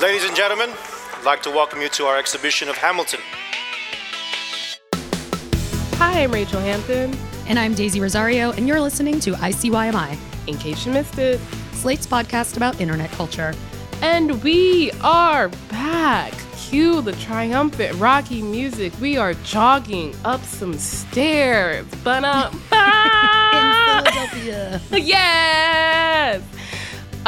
Ladies and gentlemen, I'd like to welcome you to our exhibition of Hamilton. Hi, I'm Rachel Hampton. And I'm Daisy Rosario, and you're listening to ICYMI, In case you missed it. Slate's podcast about internet culture. And we are back. Cue the triumphant Rocky music. We are jogging up some stairs. But uh, In Philadelphia. yes.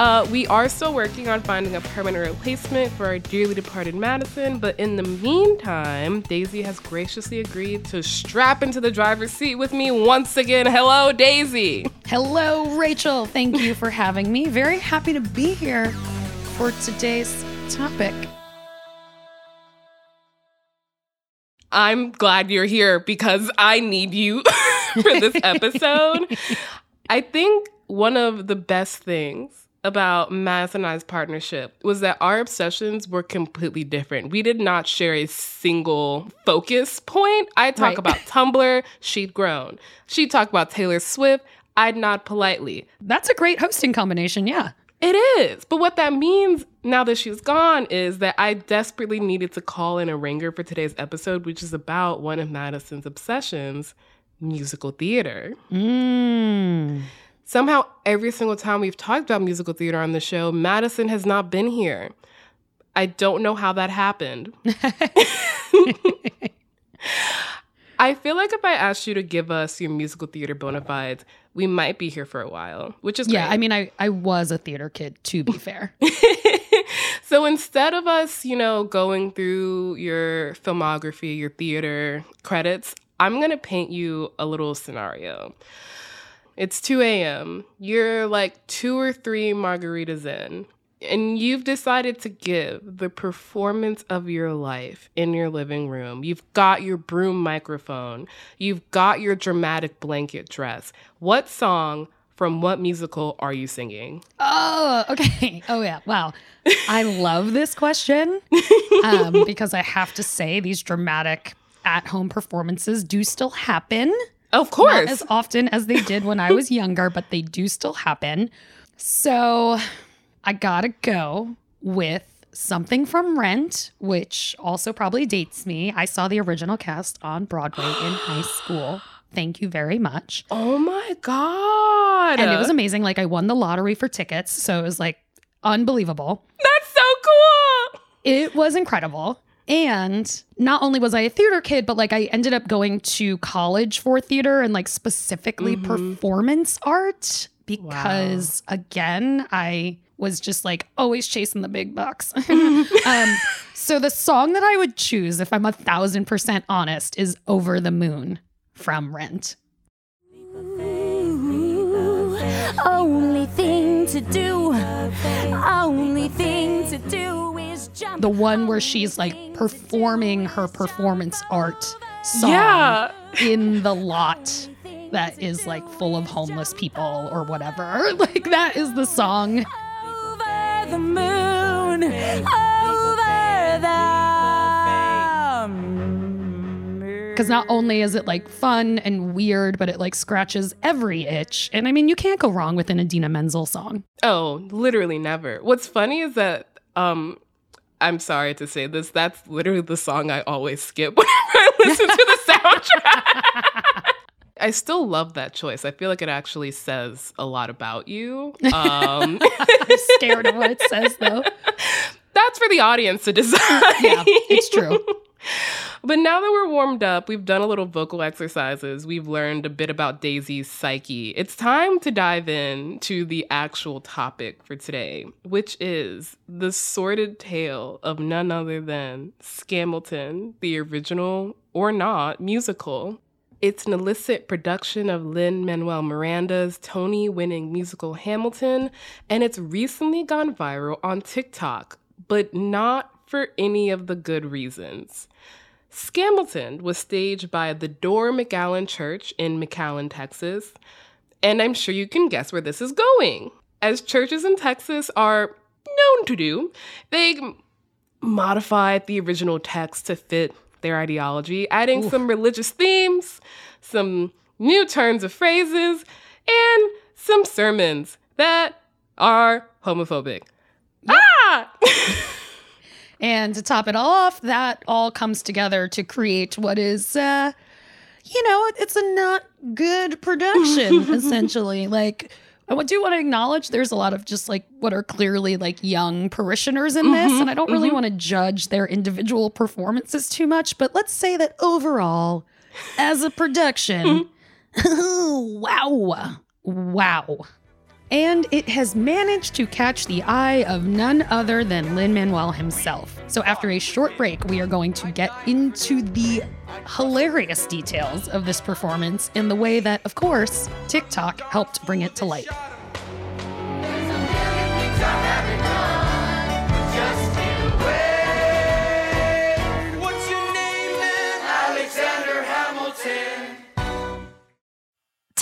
Uh, we are still working on finding a permanent replacement for our dearly departed Madison, but in the meantime, Daisy has graciously agreed to strap into the driver's seat with me once again. Hello, Daisy. Hello, Rachel. Thank you for having me. Very happy to be here for today's topic. I'm glad you're here because I need you for this episode. I think one of the best things about Madison and I's partnership was that our obsessions were completely different. We did not share a single focus point. I talk Right. about Tumblr, she'd grown. She'd talk about Taylor Swift, I'd nod politely. That's a great hosting combination, yeah. It is. But what that means now that she's gone is that I desperately needed to call in a ringer for today's episode, which is about one of Madison's obsessions musical theater. Mm. Somehow, every single time we've talked about musical theater on the show, Madison has not been here. I don't know how that happened. I feel like if I asked you to give us your musical theater bona fides, we might be here for a while, which is Yeah, great. I mean, I, I was a theater kid, to be fair. so instead of us, you know, going through your filmography, your theater credits, I'm going to paint you a little scenario. It's 2 a.m. You're like two or three margaritas in, and you've decided to give the performance of your life in your living room. You've got your broom microphone, you've got your dramatic blanket dress. What song from what musical are you singing? Oh, okay. Oh, yeah. Wow. I love this question um, because I have to say these dramatic at home performances do still happen. Of Not course. as often as they did when I was younger, but they do still happen. So I gotta go with something from Rent, which also probably dates me. I saw the original cast on Broadway in high school. Thank you very much. Oh my god. And it was amazing. Like I won the lottery for tickets. So it was like unbelievable. That's so cool. It was incredible. And not only was I a theater kid, but like I ended up going to college for theater and like specifically performance art because again, I was just like always chasing the big bucks. um, so the song that I would choose, if I'm a thousand percent honest, is Over the Moon from Rent. Only thing to do, only thing to do is jump. The one where she's like performing her performance art song Yeah. in the lot that is like full of homeless people or whatever. Like that is the song. over the moon, over the. Because not only is it like fun and weird, but it like scratches every itch. And I mean, you can't go wrong with an Idina Menzel song. Oh, literally never. What's funny is that um I'm sorry to say this, that's literally the song I always skip whenever I listen to the soundtrack. I still love that choice. I feel like it actually says a lot about you. Um, I'm scared of what it says though. that's for the audience to decide. Yeah, it's true. But now that we're warmed up, we've done a little vocal exercises, we've learned a bit about Daisy's psyche. It's time to dive in to the actual topic for today, which is the sordid tale of none other than Scamilton, the original or not musical. It's an illicit production of Lin Manuel Miranda's Tony winning musical Hamilton, and it's recently gone viral on TikTok, but not for any of the good reasons. Scamilton was staged by the Door McAllen Church in McAllen, Texas, and I'm sure you can guess where this is going. As churches in Texas are known to do, they modified the original text to fit their ideology, adding some religious themes, some new turns of phrases, and some sermons that are homophobic. Ah! And to top it all off, that all comes together to create what is, uh, you know, it's a not good production, essentially. Like, I do want to acknowledge there's a lot of just like what are clearly like young parishioners in this, and I don't really want to judge their individual performances too much, but let's say that overall, as a production, wow, wow. And it has managed to catch the eye of none other than Lin Manuel himself. So, after a short break, we are going to get into the hilarious details of this performance in the way that, of course, TikTok helped bring it to light.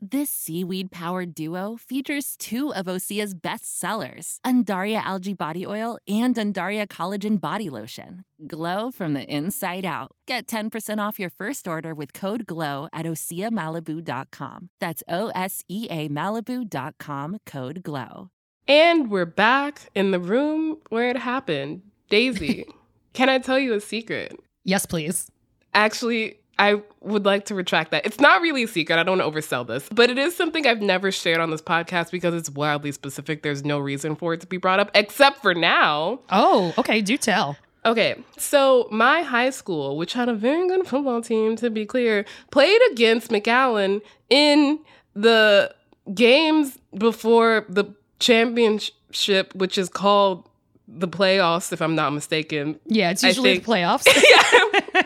This seaweed powered duo features two of Osea's best sellers, Undaria Algae Body Oil and Undaria Collagen Body Lotion. Glow from the inside out. Get 10% off your first order with code GLOW at OseaMalibu.com. That's O S E A Malibu.com code GLOW. And we're back in the room where it happened. Daisy, can I tell you a secret? Yes, please. Actually, I would like to retract that. It's not really a secret. I don't want to oversell this, but it is something I've never shared on this podcast because it's wildly specific. There's no reason for it to be brought up except for now. Oh, okay. Do tell. Okay, so my high school, which had a very good football team, to be clear, played against McAllen in the games before the championship, which is called the playoffs, if I'm not mistaken. Yeah, it's usually the playoffs.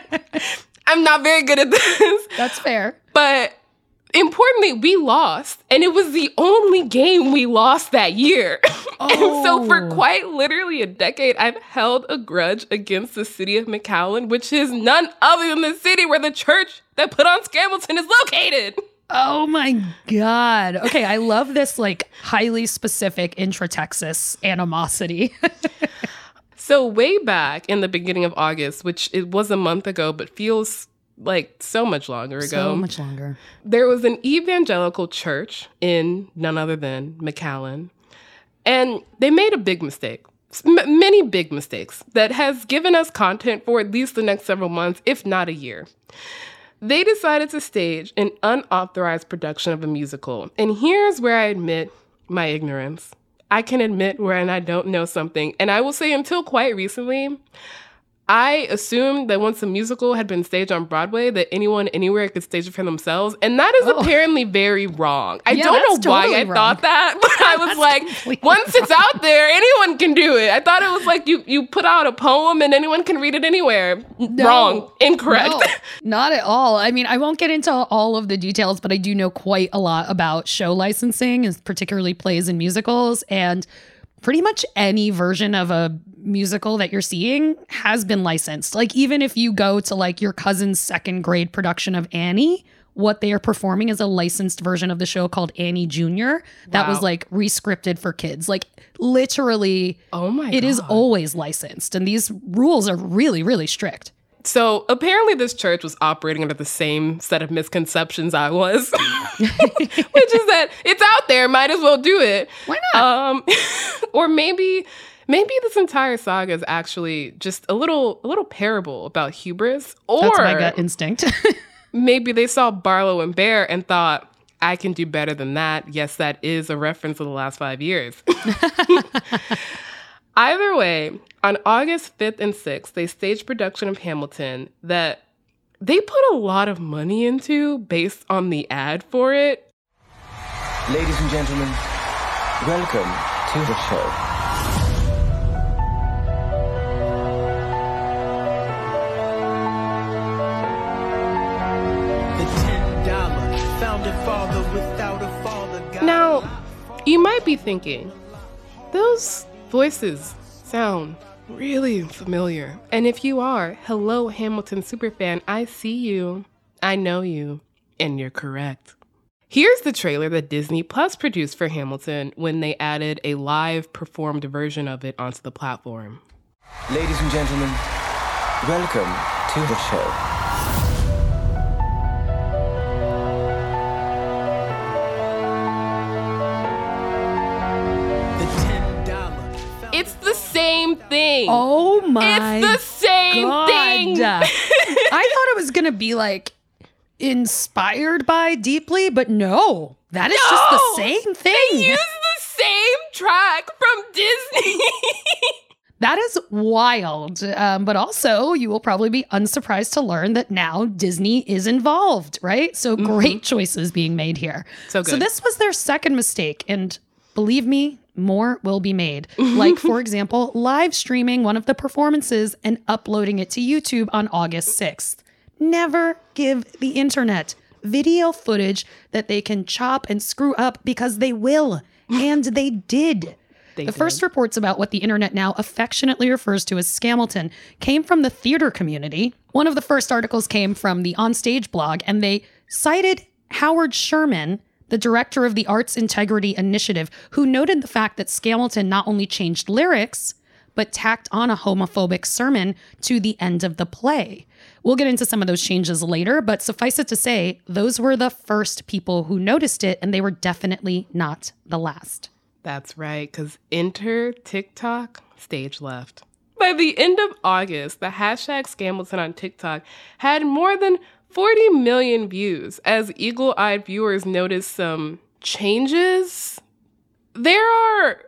I'm not very good at this. That's fair. But importantly, we lost, and it was the only game we lost that year. and so, for Oh. quite literally a decade, I've held a grudge against the city of McAllen, which is none other than the city where the church that put on Scamilton is located. Oh my God. Okay, I love this like highly specific intra Texas animosity. So, way back in the beginning of August, which it was a month ago, but feels like so much longer ago. so much longer. there was an evangelical church in none other than McAllen, and they made a big mistake. M- many big mistakes that has given us content for at least the next several months, if not a year. They decided to stage an unauthorized production of a musical. And here's where I admit my ignorance. I can admit when I don't know something. And I will say, until quite recently, I assumed that once a musical had been staged on Broadway, that anyone anywhere could stage it for themselves, and that is oh. apparently very wrong. I Oh. Yeah, don't know why I wrong. thought that, but I was like, once it's out there, anyone can do it. I thought it was like you you put out a poem and anyone can read it anywhere. Wrong, incorrect. No, not at all. I mean, I won't get into all of the details, but I do know quite a lot about show licensing, and particularly plays and musicals. And pretty much any version of a musical that you're seeing has been licensed. Like, even if you go to like your cousin's second grade production of Annie, what they are performing is a licensed version of the show called Annie Jr. that was Wow. like rescripted for kids. Like, literally, oh my it is God. always licensed. And these rules are really, really strict. So apparently, this church was operating under the same set of misconceptions I was, which is that it's out there, might as well do it. Why not? Um, or maybe, maybe this entire saga is actually just a little, a little parable about hubris. Or That's my gut instinct. maybe they saw Barlow and Bear and thought, I can do better than that. Yes, that is a reference to the last five years. Either way, on August 5th and 6th, they staged production of Hamilton that they put a lot of money into based on the ad for it. Ladies and gentlemen, welcome to the show. You might be thinking, those voices sound really familiar. And if you are, hello, Hamilton superfan, I see you, I know you, and you're correct. Here's the trailer that Disney Plus produced for Hamilton when they added a live performed version of it onto the platform. Ladies and gentlemen, welcome to the show. Thing. oh my it's the same God. thing. I thought it was gonna be like inspired by deeply, but no, that is just the same thing. They use the same track from Disney. That is wild. Um, but also, you will probably be unsurprised to learn that now Disney is involved, right? So great choices being made here. Mm-hmm. So So this was their second mistake. And believe me, more will be made. Like, for example, live streaming one of the performances and uploading it to YouTube on August 6th. Never give the internet video footage that they can chop and screw up because they will. And they did. They the did. first reports about what the internet now affectionately refers to as Scamilton came from the theater community. One of the first articles came from the Onstage blog, and they cited Howard Sherman, the director of the Arts Integrity Initiative, who noted the fact that Scamilton not only changed lyrics, but tacked on a homophobic sermon to the end of the play. We'll get into some of those changes later, but suffice it to say, those were the first people who noticed it, and they were definitely not the last. That's right, because enter TikTok stage left. By the end of August, the hashtag Scamilton on TikTok had more than 40 million views as eagle eyed viewers noticed some changes. There are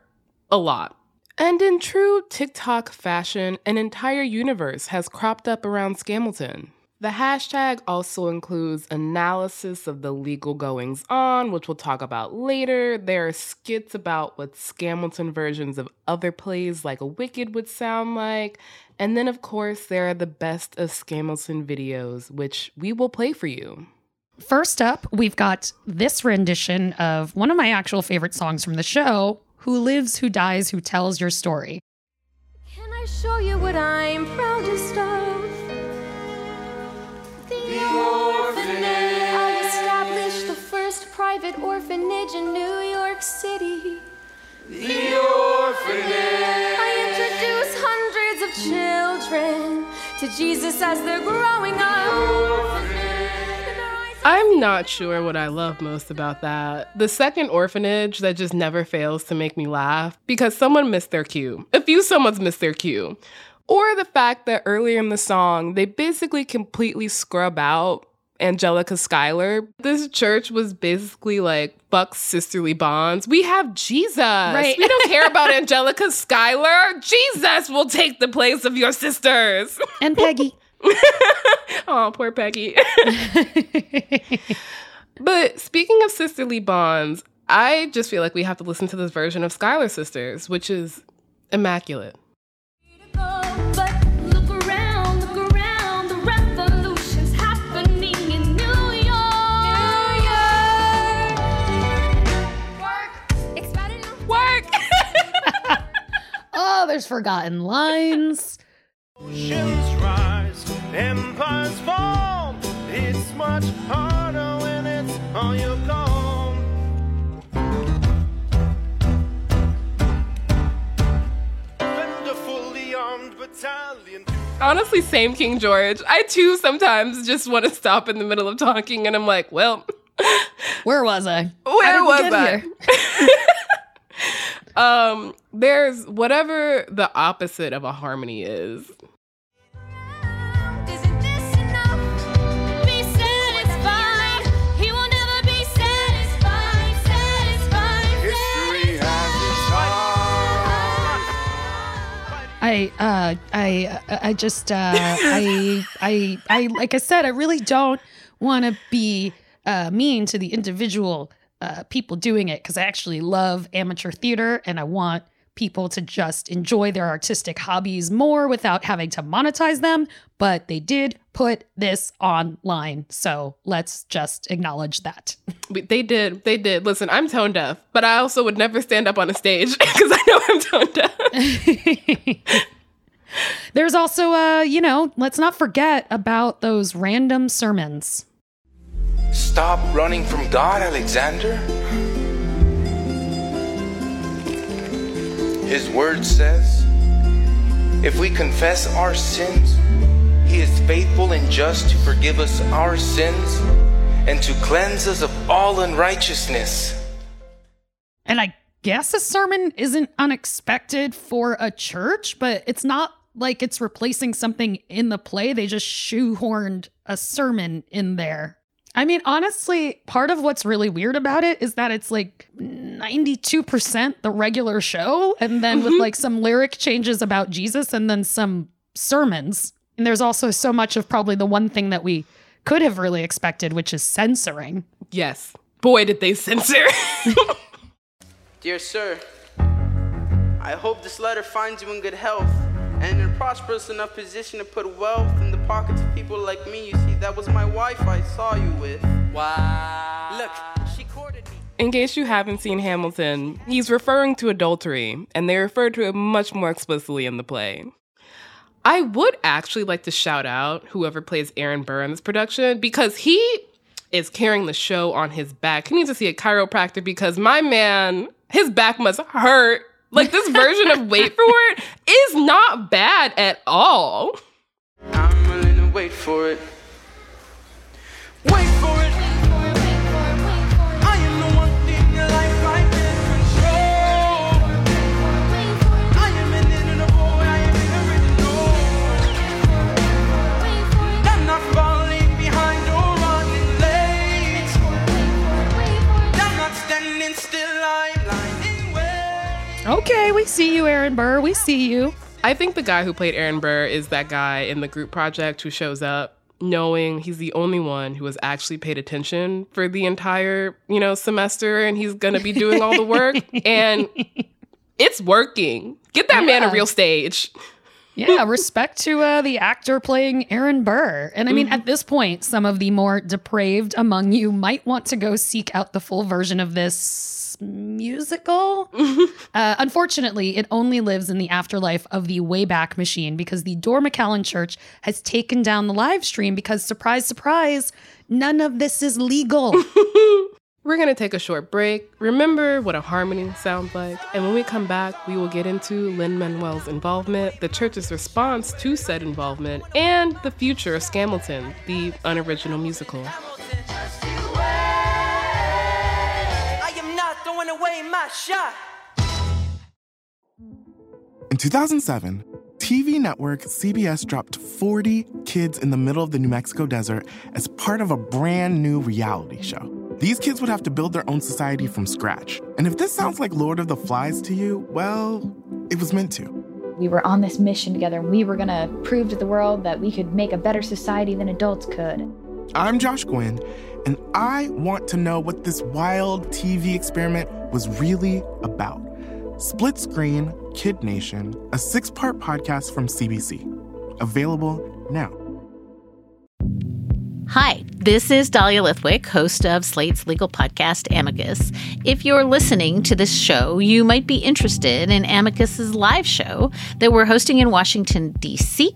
a lot. And in true TikTok fashion, an entire universe has cropped up around Scamilton. The hashtag also includes analysis of the legal goings on, which we'll talk about later. There are skits about what Scamilton versions of other plays like A Wicked would sound like. And then, of course, there are the best of Scamilton videos, which we will play for you. First up, we've got this rendition of one of my actual favorite songs from the show Who Lives, Who Dies, Who Tells Your Story. Can I show you what I'm proudest of? The, orphanage. I established the first private orphanage in New York City. The orphanage. I introduce hundreds of children to Jesus as they're growing up. I'm not sure what I love most about that. The second orphanage that just never fails to make me laugh because someone missed their cue. A few someone's missed their cue. Or the fact that earlier in the song, they basically completely scrub out Angelica Schuyler. This church was basically like, fuck sisterly bonds. We have Jesus. Right. We don't care about Angelica Schuyler. Jesus will take the place of your sisters. And Peggy. Oh, poor Peggy. but speaking of sisterly bonds, I just feel like we have to listen to this version of Schuyler Sisters, which is immaculate. Oh, there's forgotten lines. Oceans rise, empires fall. It's much harder when it's on your gone. Defend a fully armed battalion. Honestly, same King George. I too sometimes just want to stop in the middle of talking and I'm like, well, Where was I? where How was did we get I? here? Um, there's whatever the opposite of a harmony is. Isn't this enough? Be satisfied. He will never be satisfied. Satisfied. History has its I uh I I just uh I I I like I said I really don't want to be uh mean to the individual uh people doing it cuz I actually love amateur theater and I want people to just enjoy their artistic hobbies more without having to monetize them but they did put this online so let's just acknowledge that They did, they did. Listen, I'm tone deaf, but I also would never stand up on a stage because I know I'm tone deaf. There's also uh you know let's not forget about those random sermons Stop running from God, Alexander. His word says, if we confess our sins, he is faithful and just to forgive us our sins and to cleanse us of all unrighteousness. And I guess a sermon isn't unexpected for a church, but it's not like it's replacing something in the play. They just shoehorned a sermon in there. I mean, honestly, part of what's really weird about it is that it's like 92% the regular show, and then with mm-hmm. like some lyric changes about Jesus and then some sermons. And there's also so much of probably the one thing that we could have really expected, which is censoring. yes. Boy, did they censor. Dear sir, I hope this letter finds you in good health and in a prosperous enough position to put wealth in the pockets of people like me. You see, that was my wife I saw you with. Wow. Look, she courted me. In case you haven't seen Hamilton, he's referring to adultery, and they refer to it much more explicitly in the play. I would actually like to shout out whoever plays Aaron Burr in this production because he is carrying the show on his back. He needs to see a chiropractor because my man, his back must hurt. Like this version of Wait for It is not bad at all. I'm willing to wait for it. Wait for it. Okay, we see you, Aaron Burr. We see you. I think the guy who played Aaron Burr is that guy in the group project who shows up knowing he's the only one who has actually paid attention for the entire, you know, semester and he's going to be doing all the work and it's working. Get that man a real stage. Yeah, respect to uh, the actor playing Aaron Burr. And I mean, at this point, some of the more depraved among you might want to go seek out the full version of this musical. uh, unfortunately, it only lives in the afterlife of the Wayback Machine because the Door McAllen Church has taken down the live stream because, surprise, surprise, none of this is legal. We're going to take a short break. Remember what a harmony sounds like. And when we come back, we will get into Lin Manuel's involvement, the church's response to said involvement, and the future of Scamilton, the unoriginal musical. Throwing my shot. In 2007, TV network CBS dropped 40 kids in the middle of the New Mexico desert as part of a brand new reality show. These kids would have to build their own society from scratch. And if this sounds like Lord of the Flies to you, well, it was meant to. We were on this mission together. and We were going to prove to the world that we could make a better society than adults could. I'm Josh Gwynn, and I want to know what this wild TV experiment was really about. Split Screen Kid Nation, a six part podcast from CBC. Available now. Hi, this is Dahlia Lithwick, host of Slate's legal podcast, Amicus. If you're listening to this show, you might be interested in Amicus's live show that we're hosting in Washington, D.C.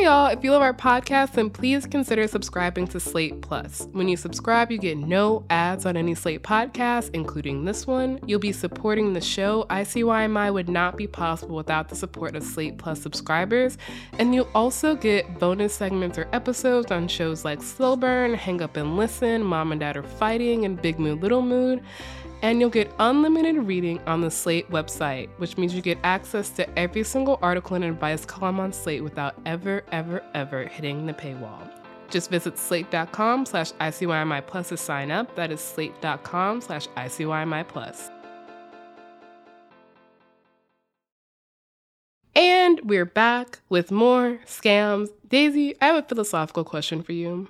Hi, y'all. If you love our podcast, then please consider subscribing to Slate Plus. When you subscribe, you get no ads on any Slate podcast, including this one. You'll be supporting the show. ICYMI would not be possible without the support of Slate Plus subscribers. And you'll also get bonus segments or episodes on shows like Slow Burn, Hang Up and Listen, Mom and Dad Are Fighting, and Big Mood, Little Mood and you'll get unlimited reading on the Slate website, which means you get access to every single article and advice column on Slate without ever, ever, ever hitting the paywall. Just visit slate.com slash ICYMI plus to sign up. That is slate.com slash ICYMI plus. And we're back with more scams. Daisy, I have a philosophical question for you.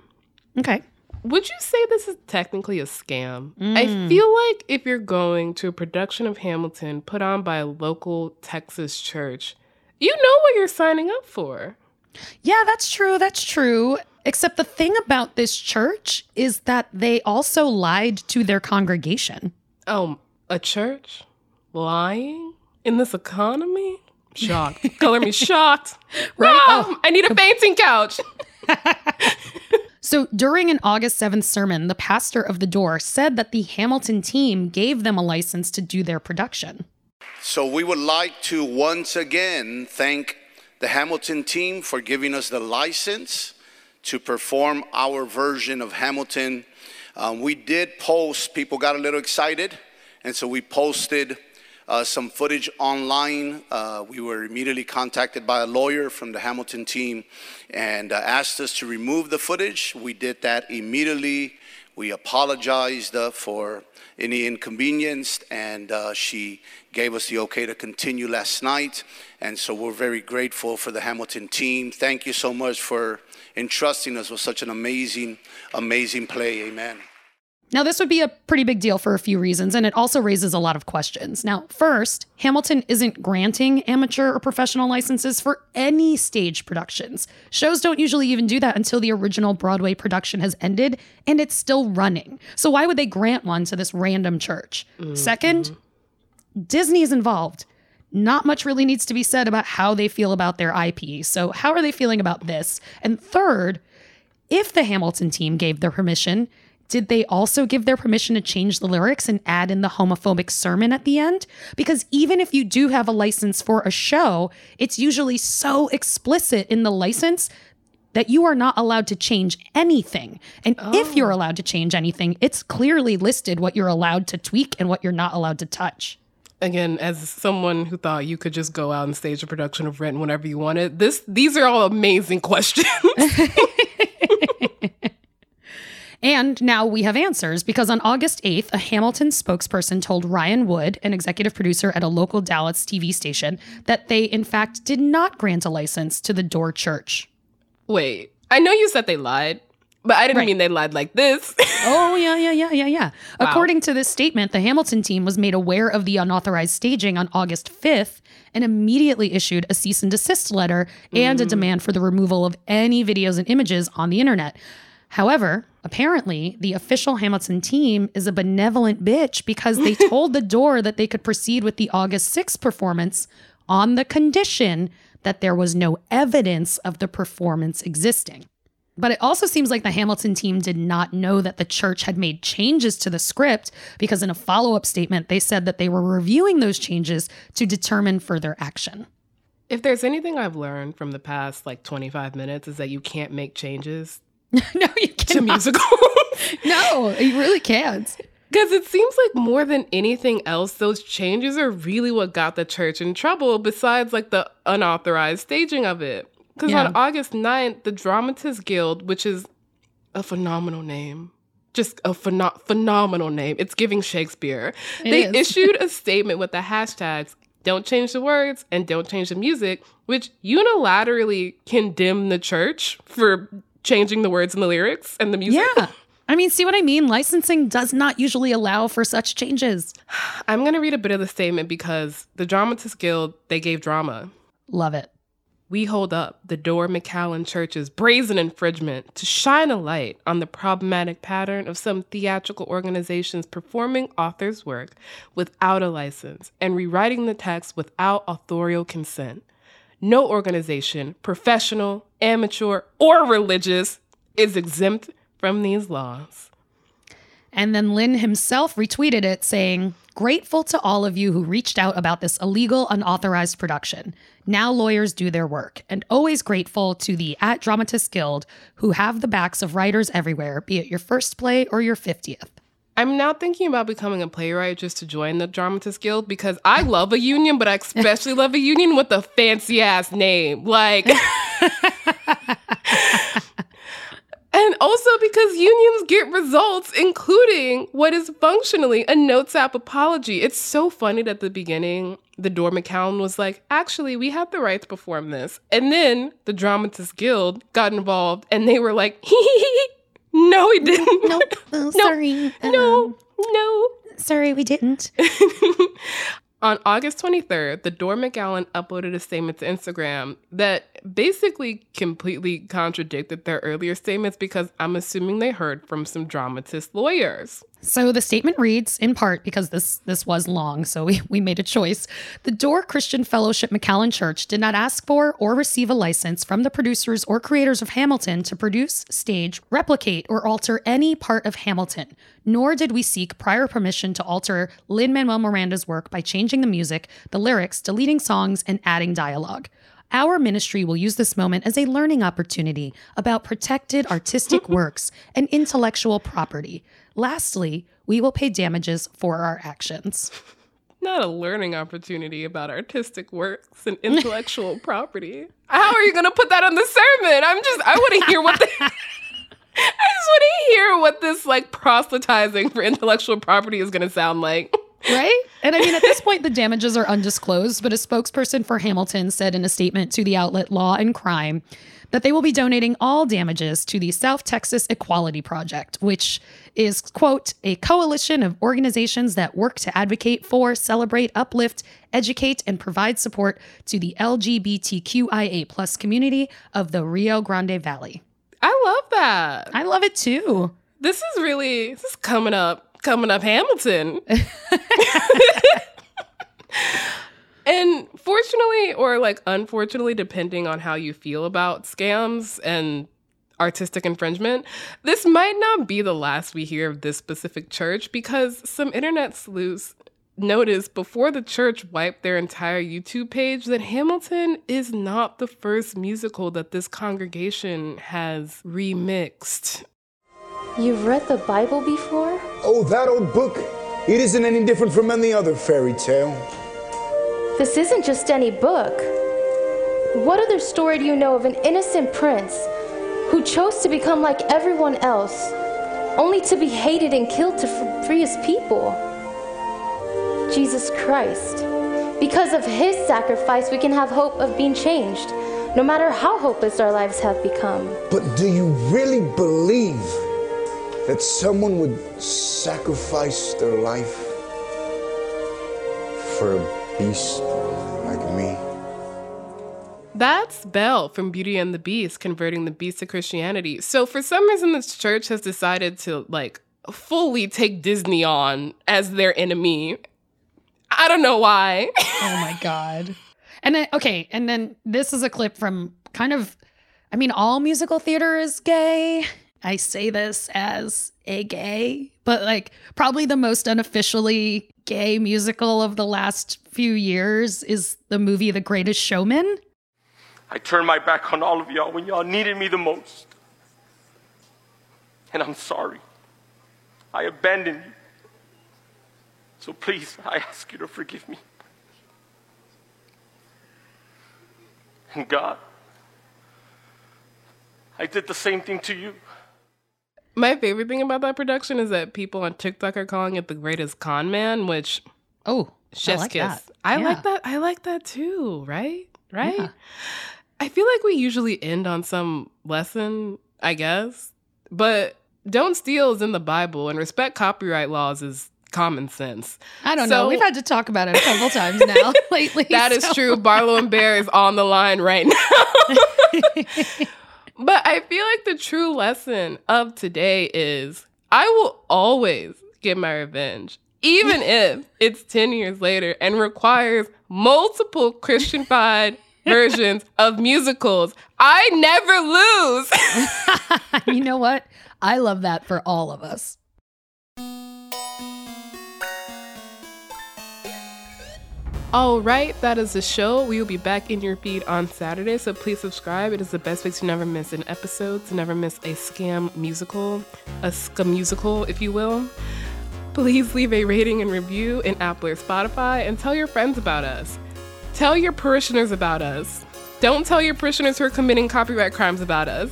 Okay. Would you say this is technically a scam? Mm. I feel like if you're going to a production of Hamilton put on by a local Texas church, you know what you're signing up for. Yeah, that's true. That's true. Except the thing about this church is that they also lied to their congregation. Oh, a church? Lying? In this economy? Shocked. Color me shocked. Right? Wow, Oh. I need a fainting couch. So during an August 7th sermon, the pastor of the door said that the Hamilton team gave them a license to do their production. So we would like to once again thank the Hamilton team for giving us the license to perform our version of Hamilton. Um, we did post, people got a little excited, and so we posted uh, some footage online. Uh, we were immediately contacted by a lawyer from the Hamilton team and uh, asked us to remove the footage. We did that immediately. We apologized uh, for any inconvenience, and uh, she gave us the okay to continue last night. And so we're very grateful for the Hamilton team. Thank you so much for entrusting us with such an amazing, amazing play. Amen. Now, this would be a pretty big deal for a few reasons, and it also raises a lot of questions. Now, first, Hamilton isn't granting amateur or professional licenses for any stage productions. Shows don't usually even do that until the original Broadway production has ended and it's still running. So, why would they grant one to this random church? Mm-hmm. Second, Disney is involved. Not much really needs to be said about how they feel about their IP. So, how are they feeling about this? And third, if the Hamilton team gave their permission, did they also give their permission to change the lyrics and add in the homophobic sermon at the end? Because even if you do have a license for a show, it's usually so explicit in the license that you are not allowed to change anything. And if oh. you're allowed to change anything, it's clearly listed what you're allowed to tweak and what you're not allowed to touch. Again, as someone who thought you could just go out and stage a production of Rent whenever you wanted, this these are all amazing questions. And now we have answers because on August 8th, a Hamilton spokesperson told Ryan Wood, an executive producer at a local Dallas TV station, that they, in fact, did not grant a license to the Door Church. Wait, I know you said they lied, but I didn't mean they lied like this. oh, yeah, yeah, yeah, yeah, yeah. Wow. According to this statement, the Hamilton team was made aware of the unauthorized staging on August 5th and immediately issued a cease and desist letter and a Mm. demand for the removal of any videos and images on the internet. However, apparently, the official Hamilton team is a benevolent bitch because they told the door that they could proceed with the August 6th performance on the condition that there was no evidence of the performance existing. But it also seems like the Hamilton team did not know that the church had made changes to the script because in a follow up statement, they said that they were reviewing those changes to determine further action. if there's anything I've learned from the past like 25 minutes is that you can't make changes no, you can't. to musicals. No, you really can't. Because it seems like more than anything else, those changes are really what got the church in trouble, besides like the unauthorized staging of it. Because Yeah. on August 9th, the Dramatists Guild, which is a phenomenal name, just a pheno- phenomenal name, it's giving Shakespeare, It they is. issued a statement with the hashtags don't change the words and don't change the music, which unilaterally condemn the church for changing the words and the lyrics and the music. Yeah. I mean, see what I mean? Licensing does not usually allow for such changes. I'm going to read a bit of the statement because the Dramatists Guild, they gave drama. Love it. We hold up the Door McAllen Church's brazen infringement to shine a light on the problematic pattern of some theatrical organizations performing authors' work without a license and rewriting the text without authorial consent. No organization, professional, amateur, or religious, is exempt from these laws. And then Lin himself retweeted it saying, Grateful to all of you who reached out about this illegal, unauthorized production. Now lawyers do their work. And always grateful to the At Dramatist Guild who have the backs of writers everywhere, be it your first play or your 50th. I'm now thinking about becoming a playwright just to join the Dramatist Guild because I love a union, but I especially love a union with a fancy ass name. Like, and also because unions get results, including what is functionally a notes app apology. It's so funny that at the beginning, the Door McAllen was like, actually, we have the right to perform this. And then the Dramatist Guild got involved and they were like, no, we didn't. Nope. Oh, sorry. No, um, no. Sorry, we didn't. On August 23rd, the Door McAllen uploaded a statement to Instagram that basically completely contradicted their earlier statements because I'm assuming they heard from some dramatist lawyers. So the statement reads, in part because this this was long, so we, we made a choice. The Door Christian Fellowship McAllen Church did not ask for or receive a license from the producers or creators of Hamilton to produce, stage, replicate, or alter any part of Hamilton. Nor did we seek prior permission to alter Lin Manuel Miranda's work by changing the music, the lyrics, deleting songs, and adding dialogue. Our ministry will use this moment as a learning opportunity about protected artistic works and intellectual property. Lastly, we will pay damages for our actions. Not a learning opportunity about artistic works and intellectual property. How are you going to put that on the sermon? I'm just, I want to hear what the. I just want to hear what this like proselytizing for intellectual property is going to sound like. Right? And I mean, at this point, the damages are undisclosed, but a spokesperson for Hamilton said in a statement to the outlet Law and Crime that they will be donating all damages to the South Texas Equality Project, which is, quote, a coalition of organizations that work to advocate for, celebrate, uplift, educate, and provide support to the LGBTQIA plus community of the Rio Grande Valley. I love that. I love it too. This is really, this is coming up, coming up Hamilton. And fortunately, or like unfortunately, depending on how you feel about scams and artistic infringement, this might not be the last we hear of this specific church because some internet sleuths noticed before the church wiped their entire YouTube page that Hamilton is not the first musical that this congregation has remixed. You've read the Bible before? Oh, that old book. It isn't any different from any other fairy tale. This isn't just any book. What other story do you know of an innocent prince who chose to become like everyone else, only to be hated and killed to free his people? Jesus Christ. Because of his sacrifice, we can have hope of being changed, no matter how hopeless our lives have become. But do you really believe that someone would sacrifice their life for a beast like me? That's Belle from Beauty and the Beast converting the beast to Christianity. So for some reason this church has decided to like fully take Disney on as their enemy. I don't know why. oh my god. And then okay, and then this is a clip from kind of I mean all musical theater is gay. I say this as a gay, but like probably the most unofficially gay musical of the last few years is the movie The Greatest Showman. I turned my back on all of y'all when y'all needed me the most. And I'm sorry. I abandoned you. So please, I ask you to forgive me. And God, I did the same thing to you. My favorite thing about that production is that people on TikTok are calling it the greatest con man, which oh, chef's like kiss. that. I Yeah. like that. I like that too. Right? Right? Yeah. I feel like we usually end on some lesson, I guess. But don't steal is in the Bible, and respect copyright laws is common sense. I don't know. We've had to talk about it a couple times now lately. That is so- true. Barlow and Bear is on the line right now. but I feel like the true lesson of today is I will always get my revenge, even if it's 10 years later and requires multiple Christianified versions of musicals. I never lose. you know what? I love that for all of us. All right, that is the show. We will be back in your feed on Saturday, so please subscribe. It is the best way to never miss an episode, to never miss a scam musical, a scam musical, if you will. Please leave a rating and review in Apple or Spotify and tell your friends about us. Tell your parishioners about us. Don't tell your parishioners who are committing copyright crimes about us.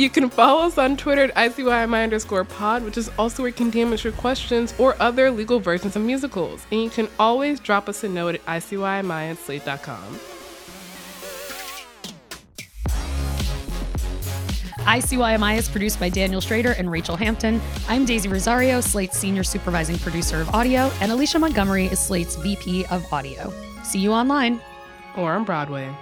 You can follow us on Twitter at ICYMI underscore pod, which is also where you can DM us your questions or other legal versions of musicals. And you can always drop us a note at ICYMI at slate.com. ICYMI is produced by Daniel Schrader and Rachel Hampton. I'm Daisy Rosario, Slate's senior supervising producer of audio, and Alicia Montgomery is Slate's VP of audio. See you online. Or on Broadway.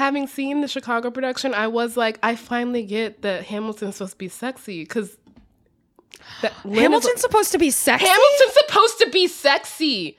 Having seen the Chicago production, I was like, I finally get that Hamilton's supposed to be sexy because Hamilton's supposed to be sexy. Hamilton's supposed to be sexy.